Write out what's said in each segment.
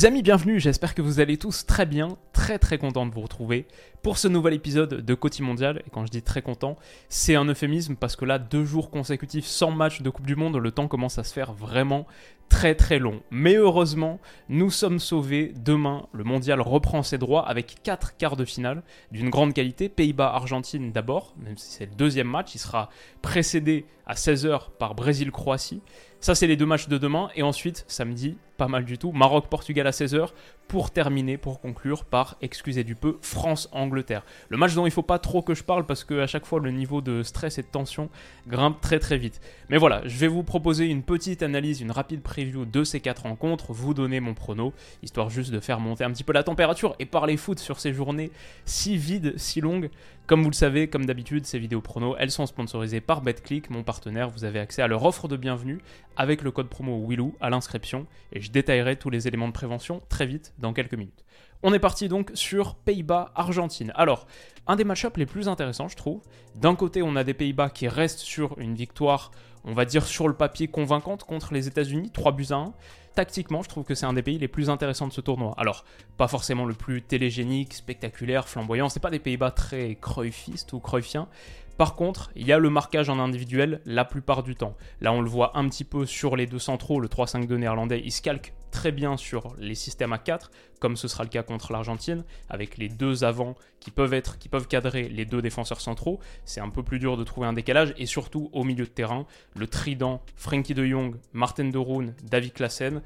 Les amis, bienvenue, j'espère que vous allez tous très bien, très très content de vous retrouver pour ce nouvel épisode de Côté Mondial. Et quand je dis très content, c'est un euphémisme parce que là, deux jours consécutifs sans match de Coupe du Monde, le temps commence à se faire vraiment très très long. Mais heureusement, nous sommes sauvés. Demain, le mondial reprend ses droits avec quatre quarts de finale d'une grande qualité. Pays-Bas-Argentine d'abord, même si c'est le deuxième match, il sera précédé à 16h par Brésil-Croatie. Ça, c'est les deux matchs de demain. Et ensuite, samedi, pas mal du tout. Maroc-Portugal à 16h pour terminer, pour conclure par, excusez du peu, France-Angleterre. Le match dont il faut pas trop que je parle parce que à chaque fois le niveau de stress et de tension grimpe très très vite. Mais voilà, je vais vous proposer une petite analyse, une rapide preview de ces quatre rencontres, vous donner mon prono, histoire juste de faire monter un petit peu la température et parler foot sur ces journées si vides, si longues. Comme vous le savez, comme d'habitude, ces vidéos prono, elles sont sponsorisées par BetClick, mon partenaire. Vous avez accès à leur offre de bienvenue avec le code promo WILOU à l'inscription et je détaillerai tous les éléments de prévention très vite dans quelques minutes. On est parti donc sur Pays-Bas-Argentine. Alors, un des match les plus intéressants, je trouve. D'un côté, on a des Pays-Bas qui restent sur une victoire, on va dire sur le papier convaincante contre les États-Unis, 3 buts à 1. Tactiquement, je trouve que c'est un des pays les plus intéressants de ce tournoi. Alors, pas forcément le plus télégénique, spectaculaire, flamboyant, c'est pas des Pays-Bas très cruyffistes ou cruyffiens. Par contre, il y a le marquage en individuel la plupart du temps. Là, on le voit un petit peu sur les deux centraux, le 3-5-2 néerlandais, il se calque très bien sur les systèmes à 4, comme ce sera le cas contre l'Argentine, avec les deux avants qui peuvent être, qui peuvent cadrer les deux défenseurs centraux. C'est un peu plus dur de trouver un décalage, et surtout au milieu de terrain, le trident Frankie de Jong, Martin de Roon, David Klassen.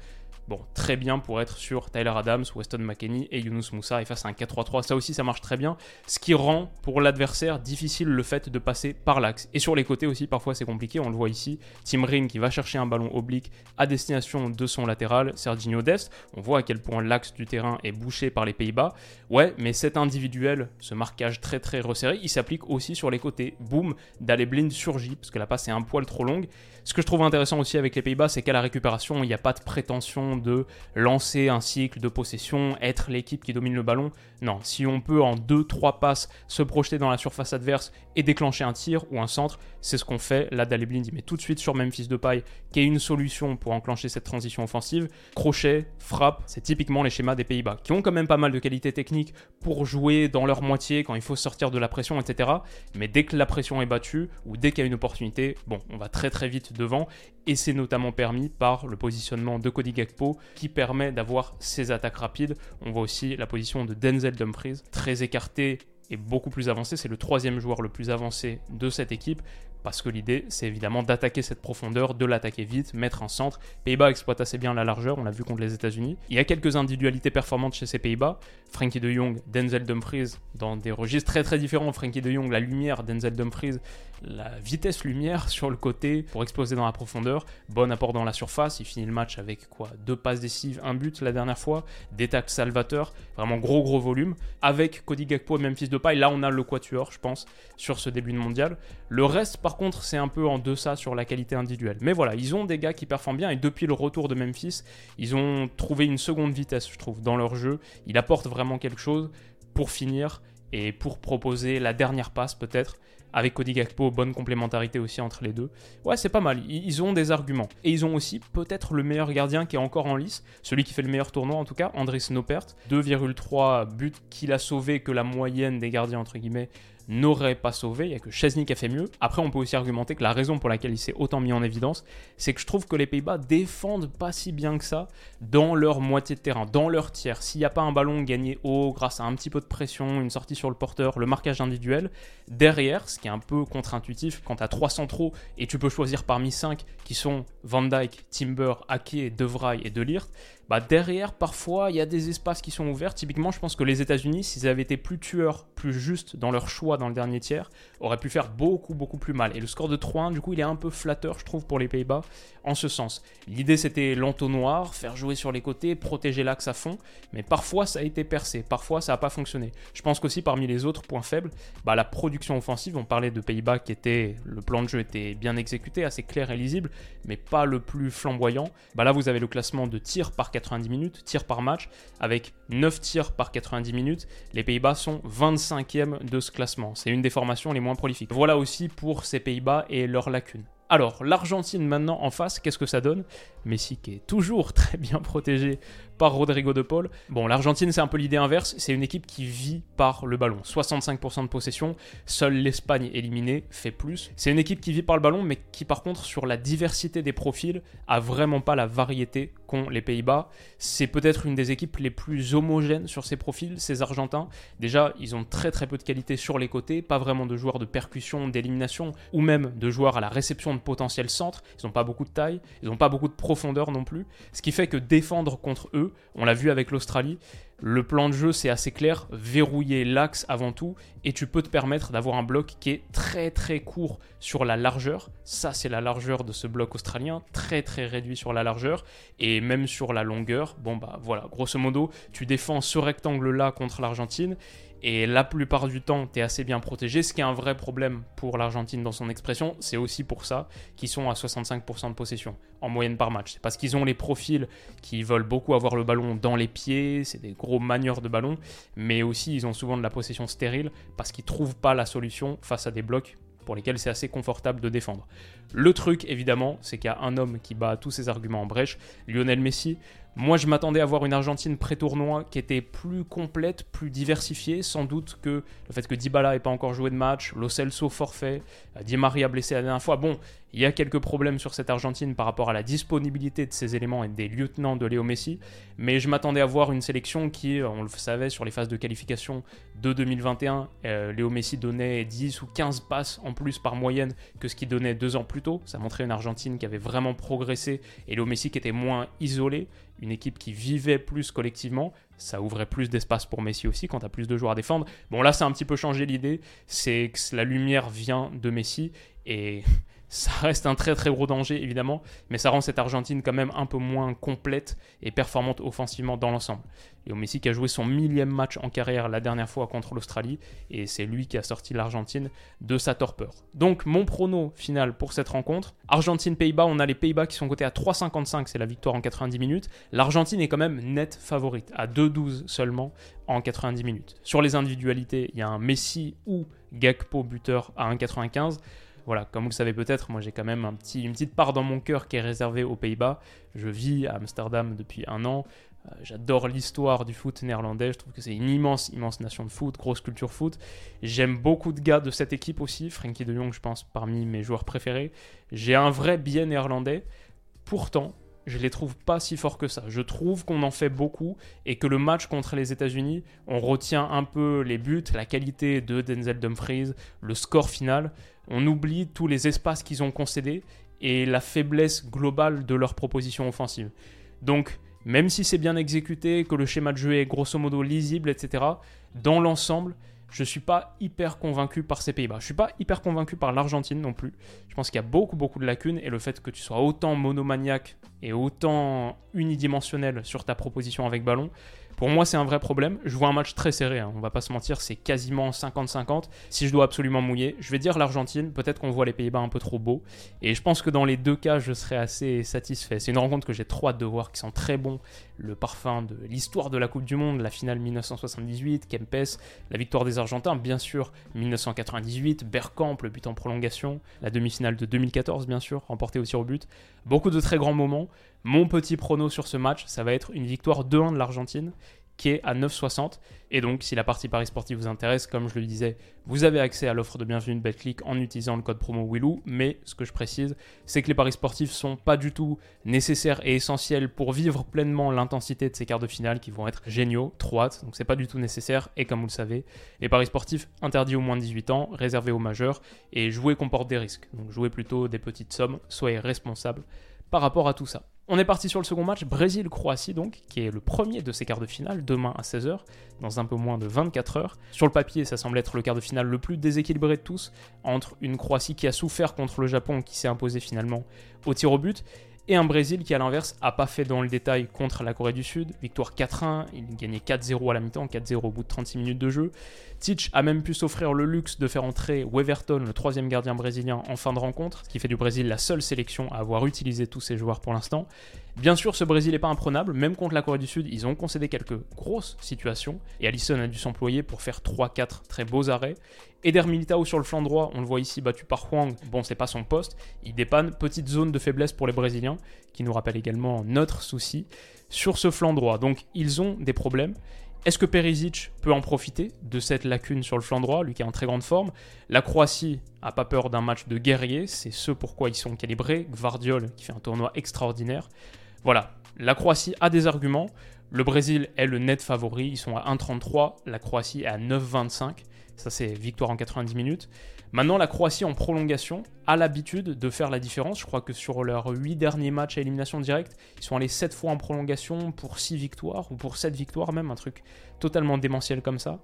Bon, très bien pour être sur Tyler Adams, Weston McKenney et Yunus Moussa et face à un 4-3-3. Ça aussi, ça marche très bien. Ce qui rend pour l'adversaire difficile le fait de passer par l'axe. Et sur les côtés aussi, parfois c'est compliqué. On le voit ici. Tim Ring qui va chercher un ballon oblique à destination de son latéral, Serginho Dest. On voit à quel point l'axe du terrain est bouché par les Pays-Bas. Ouais, mais cet individuel, ce marquage très très resserré, il s'applique aussi sur les côtés. Boum, Blind surgit parce que la passe est un poil trop longue. Ce que je trouve intéressant aussi avec les Pays-Bas, c'est qu'à la récupération, il n'y a pas de prétention de lancer un cycle de possession, être l'équipe qui domine le ballon. Non, si on peut en 2-3 passes se projeter dans la surface adverse et déclencher un tir ou un centre, c'est ce qu'on fait. Là, Blind, il met tout de suite sur Memphis de paille, qui est une solution pour enclencher cette transition offensive. Crochet, frappe, c'est typiquement les schémas des Pays-Bas, qui ont quand même pas mal de qualité technique pour jouer dans leur moitié quand il faut sortir de la pression, etc. Mais dès que la pression est battue, ou dès qu'il y a une opportunité, bon, on va très très vite devant, et c'est notamment permis par le positionnement de Cody Gakpo, qui permet d'avoir ces attaques rapides. On voit aussi la position de Denzel Dumfries, très écarté et beaucoup plus avancé. C'est le troisième joueur le plus avancé de cette équipe. Parce que l'idée, c'est évidemment d'attaquer cette profondeur, de l'attaquer vite, mettre un centre. Pays-Bas exploite assez bien la largeur, on l'a vu contre les États-Unis. Il y a quelques individualités performantes chez ces Pays-Bas. Frankie de Jong, Denzel Dumfries, dans des registres très très différents. Frankie de Jong, la lumière, Denzel Dumfries, la vitesse lumière sur le côté pour exploser dans la profondeur. Bon apport dans la surface. Il finit le match avec quoi? Deux passes décisives, un but la dernière fois. Des tacles salvateurs. Vraiment gros gros volume. Avec Cody Gakpo et Memphis Depay, là on a le quatuor, je pense, sur ce début de mondial. Le reste, par contre, c'est un peu en deçà sur la qualité individuelle. Mais voilà, ils ont des gars qui performent bien et depuis le retour de Memphis, ils ont trouvé une seconde vitesse, je trouve, dans leur jeu. Il apporte vraiment quelque chose pour finir et pour proposer la dernière passe peut-être. Avec Cody Gakpo, bonne complémentarité aussi entre les deux. Ouais, c'est pas mal. Ils ont des arguments. Et ils ont aussi peut-être le meilleur gardien qui est encore en lice, celui qui fait le meilleur tournoi en tout cas, Andris Nopert. 2,3 buts qu'il a sauvé que la moyenne des gardiens entre guillemets n'aurait pas sauvé, il n'y a que Chesney qui a fait mieux. Après, on peut aussi argumenter que la raison pour laquelle il s'est autant mis en évidence, c'est que je trouve que les Pays-Bas défendent pas si bien que ça dans leur moitié de terrain, dans leur tiers. S'il n'y a pas un ballon gagné haut grâce à un petit peu de pression, une sortie sur le porteur, le marquage individuel, derrière, ce qui est un peu contre-intuitif, quand tu as 3 centraux et tu peux choisir parmi 5 qui sont Van Dyke, Timber, Ake, Devray et Delirte, bah derrière, parfois, il y a des espaces qui sont ouverts. Typiquement, je pense que les États-Unis, s'ils avaient été plus tueurs, plus justes dans leur choix dans le dernier tiers, aurait pu faire beaucoup, beaucoup plus mal. Et le score de 3-1, du coup, il est un peu flatteur, je trouve, pour les Pays-Bas, en ce sens. L'idée, c'était l'entonnoir, faire jouer sur les côtés, protéger l'axe à fond, mais parfois, ça a été percé, parfois, ça n'a pas fonctionné. Je pense qu'aussi, parmi les autres points faibles, bah, la production offensive, on parlait de Pays-Bas qui était, le plan de jeu était bien exécuté, assez clair et lisible, mais pas le plus flamboyant. Bah, là, vous avez le classement de tirs par 90 minutes, tirs par match, avec 9 tirs par 90 minutes. Les Pays-Bas sont 25e de ce classement. C'est une des formations les moins prolifiques. Voilà aussi pour ces Pays-Bas et leurs lacunes. Alors, l'Argentine maintenant en face, qu'est-ce que ça donne? Messi qui est toujours très bien protégé par Rodrigo de Paul. Bon, l'Argentine, c'est un peu l'idée inverse. C'est une équipe qui vit par le ballon. 65% de possession. Seule l'Espagne éliminée fait plus. C'est une équipe qui vit par le ballon, mais qui, par contre, sur la diversité des profils, a vraiment pas la variété qu'ont les Pays-Bas. C'est peut-être une des équipes les plus homogènes sur ces profils, ces Argentins. Déjà, ils ont très très peu de qualité sur les côtés. Pas vraiment de joueurs de percussion, d'élimination, ou même de joueurs à la réception de potentiel centre. Ils n'ont pas beaucoup de taille. Ils n'ont pas beaucoup de profondeur non plus. Ce qui fait que défendre contre eux, on l'a vu avec l'Australie. Le plan de jeu, c'est assez clair. Verrouiller l'axe avant tout. Et tu peux te permettre d'avoir un bloc qui est très très court sur la largeur. Ça, c'est la largeur de ce bloc australien. Très très réduit sur la largeur. Et même sur la longueur. Bon, bah voilà. Grosso modo, tu défends ce rectangle-là contre l'Argentine. Et la plupart du temps, tu es assez bien protégé, ce qui est un vrai problème pour l'Argentine dans son expression. C'est aussi pour ça qu'ils sont à 65% de possession en moyenne par match. C'est parce qu'ils ont les profils qui veulent beaucoup avoir le ballon dans les pieds, c'est des gros manieurs de ballon, mais aussi ils ont souvent de la possession stérile parce qu'ils trouvent pas la solution face à des blocs pour lesquels c'est assez confortable de défendre. Le truc, évidemment, c'est qu'il y a un homme qui bat tous ces arguments en brèche, Lionel Messi. Moi, je m'attendais à voir une Argentine pré-tournoi qui était plus complète, plus diversifiée. Sans doute que le fait que Dybala n'ait pas encore joué de match, Lo Celso forfait, euh, Di Maria blessé la dernière fois. Bon, il y a quelques problèmes sur cette Argentine par rapport à la disponibilité de ces éléments et des lieutenants de Léo Messi. Mais je m'attendais à voir une sélection qui, on le savait, sur les phases de qualification de 2021, euh, Léo Messi donnait 10 ou 15 passes en plus par moyenne que ce qu'il donnait deux ans plus tôt. Ça montrait une Argentine qui avait vraiment progressé et Léo Messi qui était moins isolé une équipe qui vivait plus collectivement, ça ouvrait plus d'espace pour Messi aussi quand tu plus de joueurs à défendre. Bon là, c'est un petit peu changé l'idée, c'est que la lumière vient de Messi et ça reste un très très gros danger évidemment, mais ça rend cette Argentine quand même un peu moins complète et performante offensivement dans l'ensemble. Au Messi qui a joué son millième match en carrière la dernière fois contre l'Australie, et c'est lui qui a sorti l'Argentine de sa torpeur. Donc mon prono final pour cette rencontre, Argentine-Pays-Bas, on a les Pays-Bas qui sont cotés à 3,55, c'est la victoire en 90 minutes. L'Argentine est quand même nette favorite, à 2,12 seulement en 90 minutes. Sur les individualités, il y a un Messi ou Gakpo buteur à 1,95 voilà, comme vous le savez peut-être, moi j'ai quand même un petit, une petite part dans mon cœur qui est réservée aux Pays-Bas. Je vis à Amsterdam depuis un an. Euh, j'adore l'histoire du foot néerlandais. Je trouve que c'est une immense, immense nation de foot, grosse culture foot. J'aime beaucoup de gars de cette équipe aussi. Frankie de Jong, je pense, parmi mes joueurs préférés. J'ai un vrai biais néerlandais. Pourtant, je les trouve pas si forts que ça. Je trouve qu'on en fait beaucoup et que le match contre les États-Unis, on retient un peu les buts, la qualité de Denzel Dumfries, le score final. On oublie tous les espaces qu'ils ont concédés et la faiblesse globale de leur proposition offensive. Donc, même si c'est bien exécuté, que le schéma de jeu est grosso modo lisible, etc., dans l'ensemble, je ne suis pas hyper convaincu par ces Pays-Bas. Je ne suis pas hyper convaincu par l'Argentine non plus. Je pense qu'il y a beaucoup, beaucoup de lacunes et le fait que tu sois autant monomaniaque et autant unidimensionnel sur ta proposition avec ballon, pour moi, c'est un vrai problème. Je vois un match très serré, hein. on va pas se mentir, c'est quasiment 50-50. Si je dois absolument mouiller, je vais dire l'Argentine. Peut-être qu'on voit les Pays-Bas un peu trop beaux. Et je pense que dans les deux cas, je serai assez satisfait. C'est une rencontre que j'ai trop hâte de voir, qui sont très bons. Le parfum de l'histoire de la Coupe du Monde, la finale 1978, Kempes, la victoire des Argentins, bien sûr, 1998, Bergkamp, le but en prolongation, la demi-finale de 2014, bien sûr, remportée aussi au but. Beaucoup de très grands moments. Mon petit prono sur ce match, ça va être une victoire 2-1 de l'Argentine qui est à 9,60. Et donc, si la partie Paris Sportif vous intéresse, comme je le disais, vous avez accès à l'offre de bienvenue de BetClick en utilisant le code promo Willou. Mais ce que je précise, c'est que les paris sportifs sont pas du tout nécessaires et essentiels pour vivre pleinement l'intensité de ces quarts de finale qui vont être géniaux, trop Donc, c'est pas du tout nécessaire. Et comme vous le savez, les paris sportifs interdits aux moins de 18 ans, réservés aux majeurs. Et jouer comporte des risques. Donc, jouez plutôt des petites sommes, soyez responsables par rapport à tout ça. On est parti sur le second match, Brésil-Croatie donc, qui est le premier de ces quarts de finale, demain à 16h, dans un peu moins de 24 heures. Sur le papier, ça semble être le quart de finale le plus déséquilibré de tous, entre une Croatie qui a souffert contre le Japon, qui s'est imposé finalement au tir au but, et un Brésil qui, à l'inverse, a pas fait dans le détail contre la Corée du Sud. Victoire 4-1, il gagnait 4-0 à la mi-temps, 4-0 au bout de 36 minutes de jeu. Titch a même pu s'offrir le luxe de faire entrer Weverton, le troisième gardien brésilien, en fin de rencontre, ce qui fait du Brésil la seule sélection à avoir utilisé tous ses joueurs pour l'instant. Bien sûr, ce Brésil n'est pas imprenable, même contre la Corée du Sud, ils ont concédé quelques grosses situations, et Allison a dû s'employer pour faire 3-4 très beaux arrêts. Eder Militao sur le flanc droit, on le voit ici battu par Huang, bon c'est pas son poste, il dépanne, petite zone de faiblesse pour les Brésiliens, qui nous rappelle également notre souci sur ce flanc droit. Donc ils ont des problèmes. Est-ce que Perisic peut en profiter de cette lacune sur le flanc droit, lui qui est en très grande forme? La Croatie a pas peur d'un match de guerrier, c'est ce pourquoi ils sont calibrés. Gvardiol qui fait un tournoi extraordinaire. Voilà, la Croatie a des arguments. Le Brésil est le net favori, ils sont à 1,33, la Croatie est à 9,25. Ça, c'est victoire en 90 minutes. Maintenant, la Croatie en prolongation a l'habitude de faire la différence. Je crois que sur leurs 8 derniers matchs à élimination directe, ils sont allés 7 fois en prolongation pour 6 victoires, ou pour 7 victoires même, un truc totalement démentiel comme ça.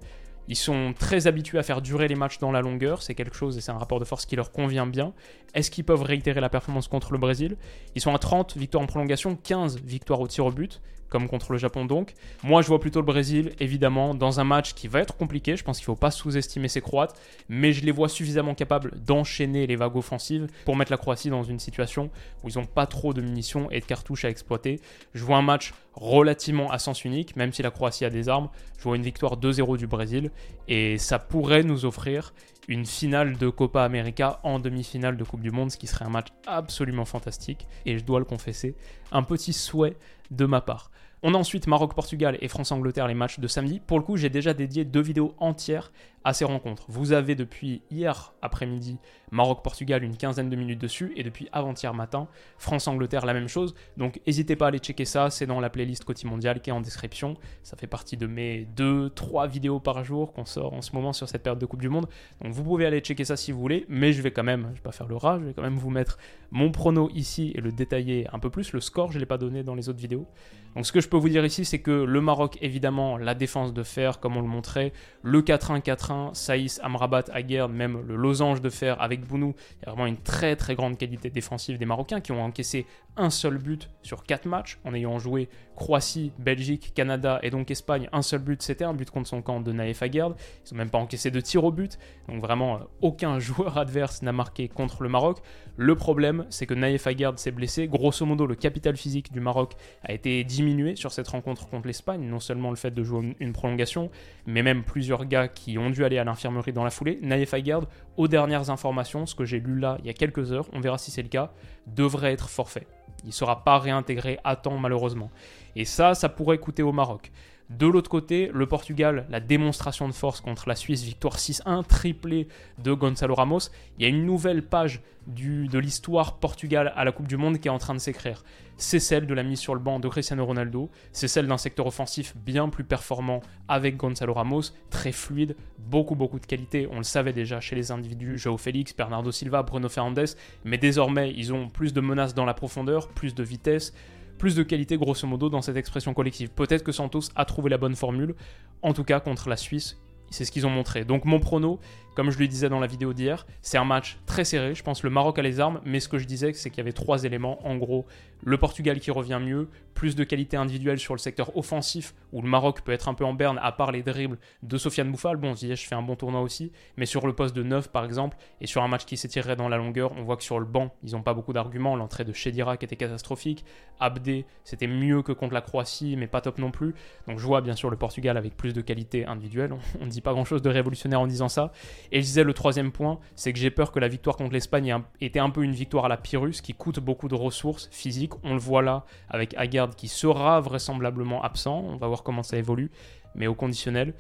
Ils sont très habitués à faire durer les matchs dans la longueur, c'est quelque chose et c'est un rapport de force qui leur convient bien. Est-ce qu'ils peuvent réitérer la performance contre le Brésil? Ils sont à 30 victoires en prolongation, 15 victoires au tir au but comme contre le Japon donc. Moi, je vois plutôt le Brésil, évidemment, dans un match qui va être compliqué. Je pense qu'il ne faut pas sous-estimer ces Croates, mais je les vois suffisamment capables d'enchaîner les vagues offensives pour mettre la Croatie dans une situation où ils n'ont pas trop de munitions et de cartouches à exploiter. Je vois un match relativement à sens unique, même si la Croatie a des armes. Je vois une victoire 2-0 du Brésil, et ça pourrait nous offrir une finale de Copa América en demi-finale de Coupe du Monde, ce qui serait un match absolument fantastique. Et je dois le confesser, un petit souhait de ma part. On a ensuite Maroc-Portugal et France-Angleterre les matchs de samedi. Pour le coup, j'ai déjà dédié deux vidéos entières à ces rencontres. Vous avez depuis hier après-midi Maroc-Portugal une quinzaine de minutes dessus et depuis avant-hier matin France-Angleterre la même chose. Donc n'hésitez pas à aller checker ça, c'est dans la playlist Côté Mondial qui est en description. Ça fait partie de mes 2-3 vidéos par jour qu'on sort en ce moment sur cette période de Coupe du Monde. Donc vous pouvez aller checker ça si vous voulez, mais je vais quand même, je vais pas faire le rat, je vais quand même vous mettre mon prono ici et le détailler un peu plus. Le score, je ne l'ai pas donné dans les autres vidéos. Donc ce que je peux vous dire ici, c'est que le Maroc, évidemment, la défense de fer, comme on le montrait, le 4-1, 4-1, Saïs, Amrabat, Aguerd, même le losange de fer avec Bounou, il y a vraiment une très très grande qualité défensive des Marocains qui ont encaissé un seul but sur 4 matchs en ayant joué Croatie, Belgique, Canada et donc Espagne. Un seul but, c'était un but contre son camp de Naïf Aguerd. Ils n'ont même pas encaissé de tir au but. Donc vraiment, euh, aucun joueur adverse n'a marqué contre le Maroc. Le problème, c'est que Naïf Aguerd s'est blessé. Grosso modo, le capital physique du Maroc a été diminué sur cette rencontre contre l'Espagne. Non seulement le fait de jouer une prolongation, mais même plusieurs gars qui ont dû aller à l'infirmerie dans la foulée. Naïf Aguerd, aux dernières informations, ce que j'ai lu là il y a quelques heures, on verra si c'est le cas, devrait être forfait. Il ne sera pas réintégré à temps malheureusement. Et ça, ça pourrait coûter au Maroc. De l'autre côté, le Portugal, la démonstration de force contre la Suisse, victoire 6-1, triplé de Gonzalo Ramos. Il y a une nouvelle page de l'histoire Portugal à la Coupe du Monde qui est en train de s'écrire. C'est celle de la mise sur le banc de Cristiano Ronaldo, c'est celle d'un secteur offensif bien plus performant avec Gonzalo Ramos, très fluide, beaucoup beaucoup de qualité, on le savait déjà chez les individus, Joao Félix, Bernardo Silva, Bruno Fernandes, mais désormais ils ont plus de menaces dans la profondeur, plus de vitesse, plus de qualité grosso modo dans cette expression collective. Peut-être que Santos a trouvé la bonne formule, en tout cas contre la Suisse, c'est ce qu'ils ont montré. Donc mon prono, comme je le disais dans la vidéo d'hier, c'est un match très serré. Je pense le Maroc a les armes, mais ce que je disais, c'est qu'il y avait trois éléments. En gros, le Portugal qui revient mieux, plus de qualité individuelle sur le secteur offensif, où le Maroc peut être un peu en berne, à part les dribbles de Sofiane Bouffal. Bon, je fais un bon tournoi aussi, mais sur le poste de 9 par exemple, et sur un match qui s'étirerait dans la longueur, on voit que sur le banc, ils n'ont pas beaucoup d'arguments. L'entrée de Chedira était catastrophique. Abdé, c'était mieux que contre la Croatie, mais pas top non plus. Donc je vois bien sûr le Portugal avec plus de qualité individuelle. On ne dit pas grand chose de révolutionnaire en disant ça. Et je disais le troisième point, c'est que j'ai peur que la victoire contre l'Espagne était un peu une victoire à la Pyrrhus qui coûte beaucoup de ressources physiques. On le voit là avec Aguerd qui sera vraisemblablement absent. On va voir comment ça évolue, mais au conditionnel.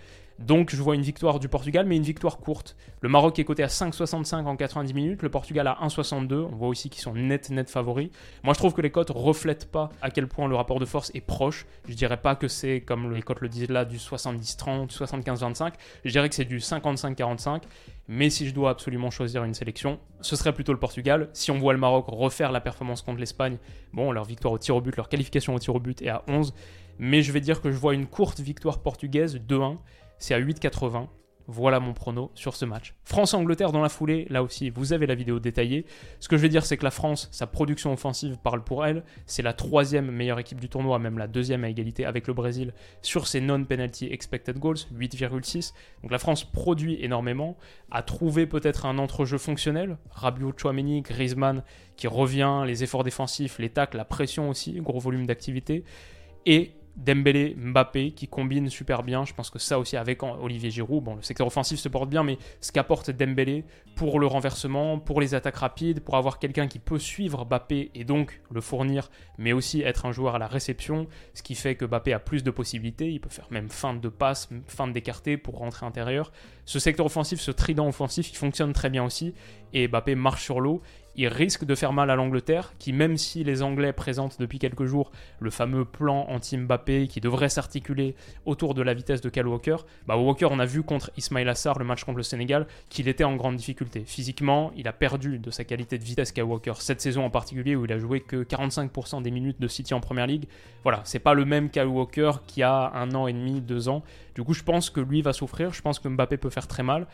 Donc je vois une victoire du Portugal, mais une victoire courte. Le Maroc est coté à 5,65 en 90 minutes, le Portugal à 1,62. On voit aussi qu'ils sont net, net favoris. Moi je trouve que les cotes reflètent pas à quel point le rapport de force est proche. Je dirais pas que c'est, comme les cotes le disent là, du 70-30, 75-25. Je dirais que c'est du 55-45. Mais si je dois absolument choisir une sélection, ce serait plutôt le Portugal. Si on voit le Maroc refaire la performance contre l'Espagne, bon, leur victoire au tir au but, leur qualification au tir au but est à 11. Mais je vais dire que je vois une courte victoire portugaise 2-1 c'est à 8,80. Voilà mon prono sur ce match. France-Angleterre dans la foulée, là aussi, vous avez la vidéo détaillée. Ce que je vais dire, c'est que la France, sa production offensive parle pour elle. C'est la troisième meilleure équipe du tournoi, même la deuxième à égalité avec le Brésil sur ses non-penalty expected goals, 8,6. Donc la France produit énormément, a trouvé peut-être un entrejeu fonctionnel. Rabiot, Chouameni, Griezmann qui revient, les efforts défensifs, les tacles, la pression aussi, gros volume d'activité. Et Dembélé, Mbappé qui combinent super bien. Je pense que ça aussi avec Olivier Giroud, bon le secteur offensif se porte bien, mais ce qu'apporte Dembélé pour le renversement, pour les attaques rapides, pour avoir quelqu'un qui peut suivre Mbappé et donc le fournir, mais aussi être un joueur à la réception, ce qui fait que Mbappé a plus de possibilités. Il peut faire même fin de passe, fin d'écarté pour rentrer intérieur. Ce secteur offensif, ce trident offensif, il fonctionne très bien aussi et Mbappé marche sur l'eau il risque de faire mal à l'Angleterre, qui même si les Anglais présentent depuis quelques jours le fameux plan anti-Mbappé qui devrait s'articuler autour de la vitesse de Kyle Walker, bah Walker on a vu contre Ismail Assar le match contre le Sénégal qu'il était en grande difficulté. Physiquement, il a perdu de sa qualité de vitesse Kyle Walker cette saison en particulier où il a joué que 45% des minutes de City en Première Ligue. Voilà, c'est pas le même Kyle Walker qui a un an et demi, deux ans. Du coup, je pense que lui va souffrir, je pense que Mbappé peut faire très mal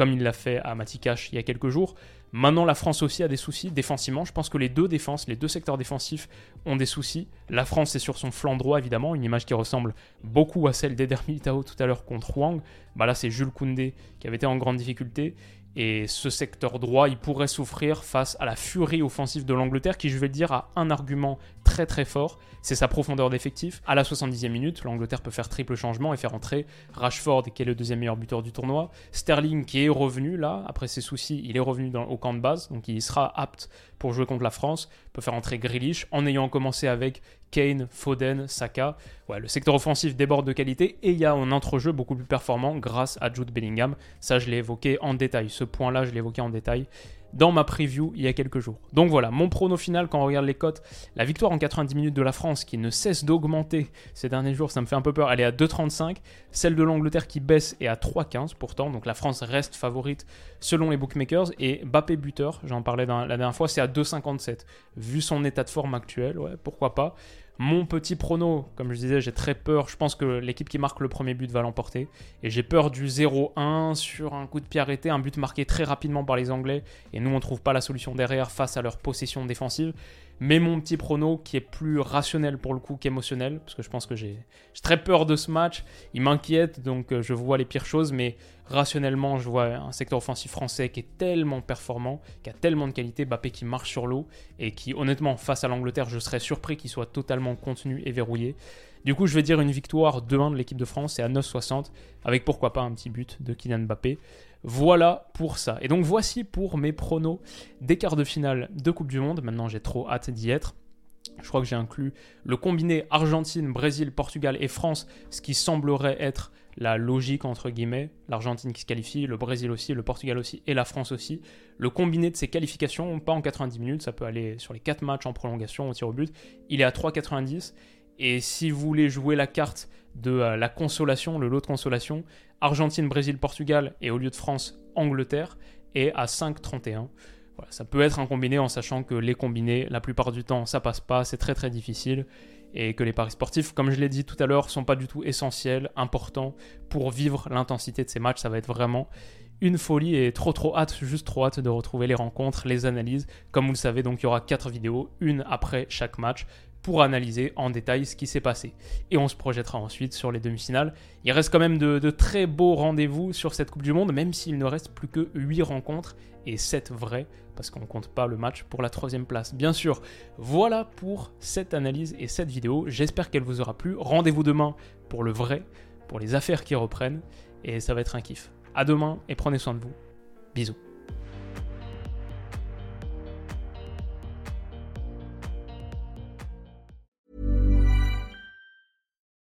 comme il l'a fait à Matikash il y a quelques jours. Maintenant, la France aussi a des soucis défensivement. Je pense que les deux défenses, les deux secteurs défensifs ont des soucis. La France est sur son flanc droit, évidemment, une image qui ressemble beaucoup à celle d'Eder Militao tout à l'heure contre Wang. Bah là, c'est Jules Koundé qui avait été en grande difficulté. Et ce secteur droit, il pourrait souffrir face à la furie offensive de l'Angleterre, qui, je vais le dire, a un argument très très fort, c'est sa profondeur d'effectif. À la 70e minute, l'Angleterre peut faire triple changement et faire entrer Rashford, qui est le deuxième meilleur buteur du tournoi, Sterling, qui est revenu là, après ses soucis, il est revenu au camp de base, donc il sera apte pour jouer contre la France, peut faire entrer Grealish, en ayant commencé avec Kane, Foden, Saka. Ouais, le secteur offensif déborde de qualité et il y a un entrejeu beaucoup plus performant grâce à Jude Bellingham. Ça, je l'ai évoqué en détail. Ce point-là, je évoqué en détail dans ma preview il y a quelques jours. Donc voilà, mon prono final quand on regarde les cotes, la victoire en 90 minutes de la France qui ne cesse d'augmenter ces derniers jours, ça me fait un peu peur, elle est à 2,35, celle de l'Angleterre qui baisse est à 3,15 pourtant, donc la France reste favorite selon les bookmakers, et Bappé buteur, j'en parlais la dernière fois, c'est à 2,57. Vu son état de forme actuel, ouais, pourquoi pas. Mon petit prono, comme je disais, j'ai très peur. Je pense que l'équipe qui marque le premier but va l'emporter. Et j'ai peur du 0-1 sur un coup de pied arrêté, un but marqué très rapidement par les Anglais. Et nous, on ne trouve pas la solution derrière face à leur possession défensive. Mais mon petit prono, qui est plus rationnel pour le coup qu'émotionnel, parce que je pense que j'ai très peur de ce match, il m'inquiète, donc euh, je vois les pires choses, mais rationnellement, je vois un secteur offensif français qui est tellement performant, qui a tellement de qualité, Bappé qui marche sur l'eau, et qui honnêtement, face à l'Angleterre, je serais surpris qu'il soit totalement contenu et verrouillé. Du coup, je vais dire une victoire 2-1 de l'équipe de France, c'est à 9,60, avec pourquoi pas un petit but de Kylian Mbappé. Voilà pour ça. Et donc voici pour mes pronos des quarts de finale de Coupe du Monde. Maintenant j'ai trop hâte d'y être. Je crois que j'ai inclus le combiné Argentine, Brésil, Portugal et France, ce qui semblerait être la logique entre guillemets. L'Argentine qui se qualifie, le Brésil aussi, le Portugal aussi et la France aussi. Le combiné de ces qualifications, pas en 90 minutes, ça peut aller sur les 4 matchs en prolongation au tir au but, il est à 3,90. Et si vous voulez jouer la carte de euh, la consolation, le lot de consolation, Argentine, Brésil, Portugal et au lieu de France, Angleterre est à 5,31. Voilà, ça peut être un combiné en sachant que les combinés, la plupart du temps, ça passe pas, c'est très très difficile et que les paris sportifs, comme je l'ai dit tout à l'heure, sont pas du tout essentiels, importants pour vivre l'intensité de ces matchs. Ça va être vraiment une folie et trop trop hâte, juste trop hâte de retrouver les rencontres, les analyses. Comme vous le savez, donc il y aura quatre vidéos, une après chaque match pour analyser en détail ce qui s'est passé. Et on se projettera ensuite sur les demi-finales. Il reste quand même de, très beaux rendez-vous sur cette Coupe du Monde, même s'il ne reste plus que 8 rencontres et 7 vraies, parce qu'on ne compte pas le match pour la troisième place. Bien sûr, voilà pour cette analyse et cette vidéo. J'espère qu'elle vous aura plu. Rendez-vous demain pour le vrai, pour les affaires qui reprennent, et ça va être un kiff. A demain et prenez soin de vous. Bisous.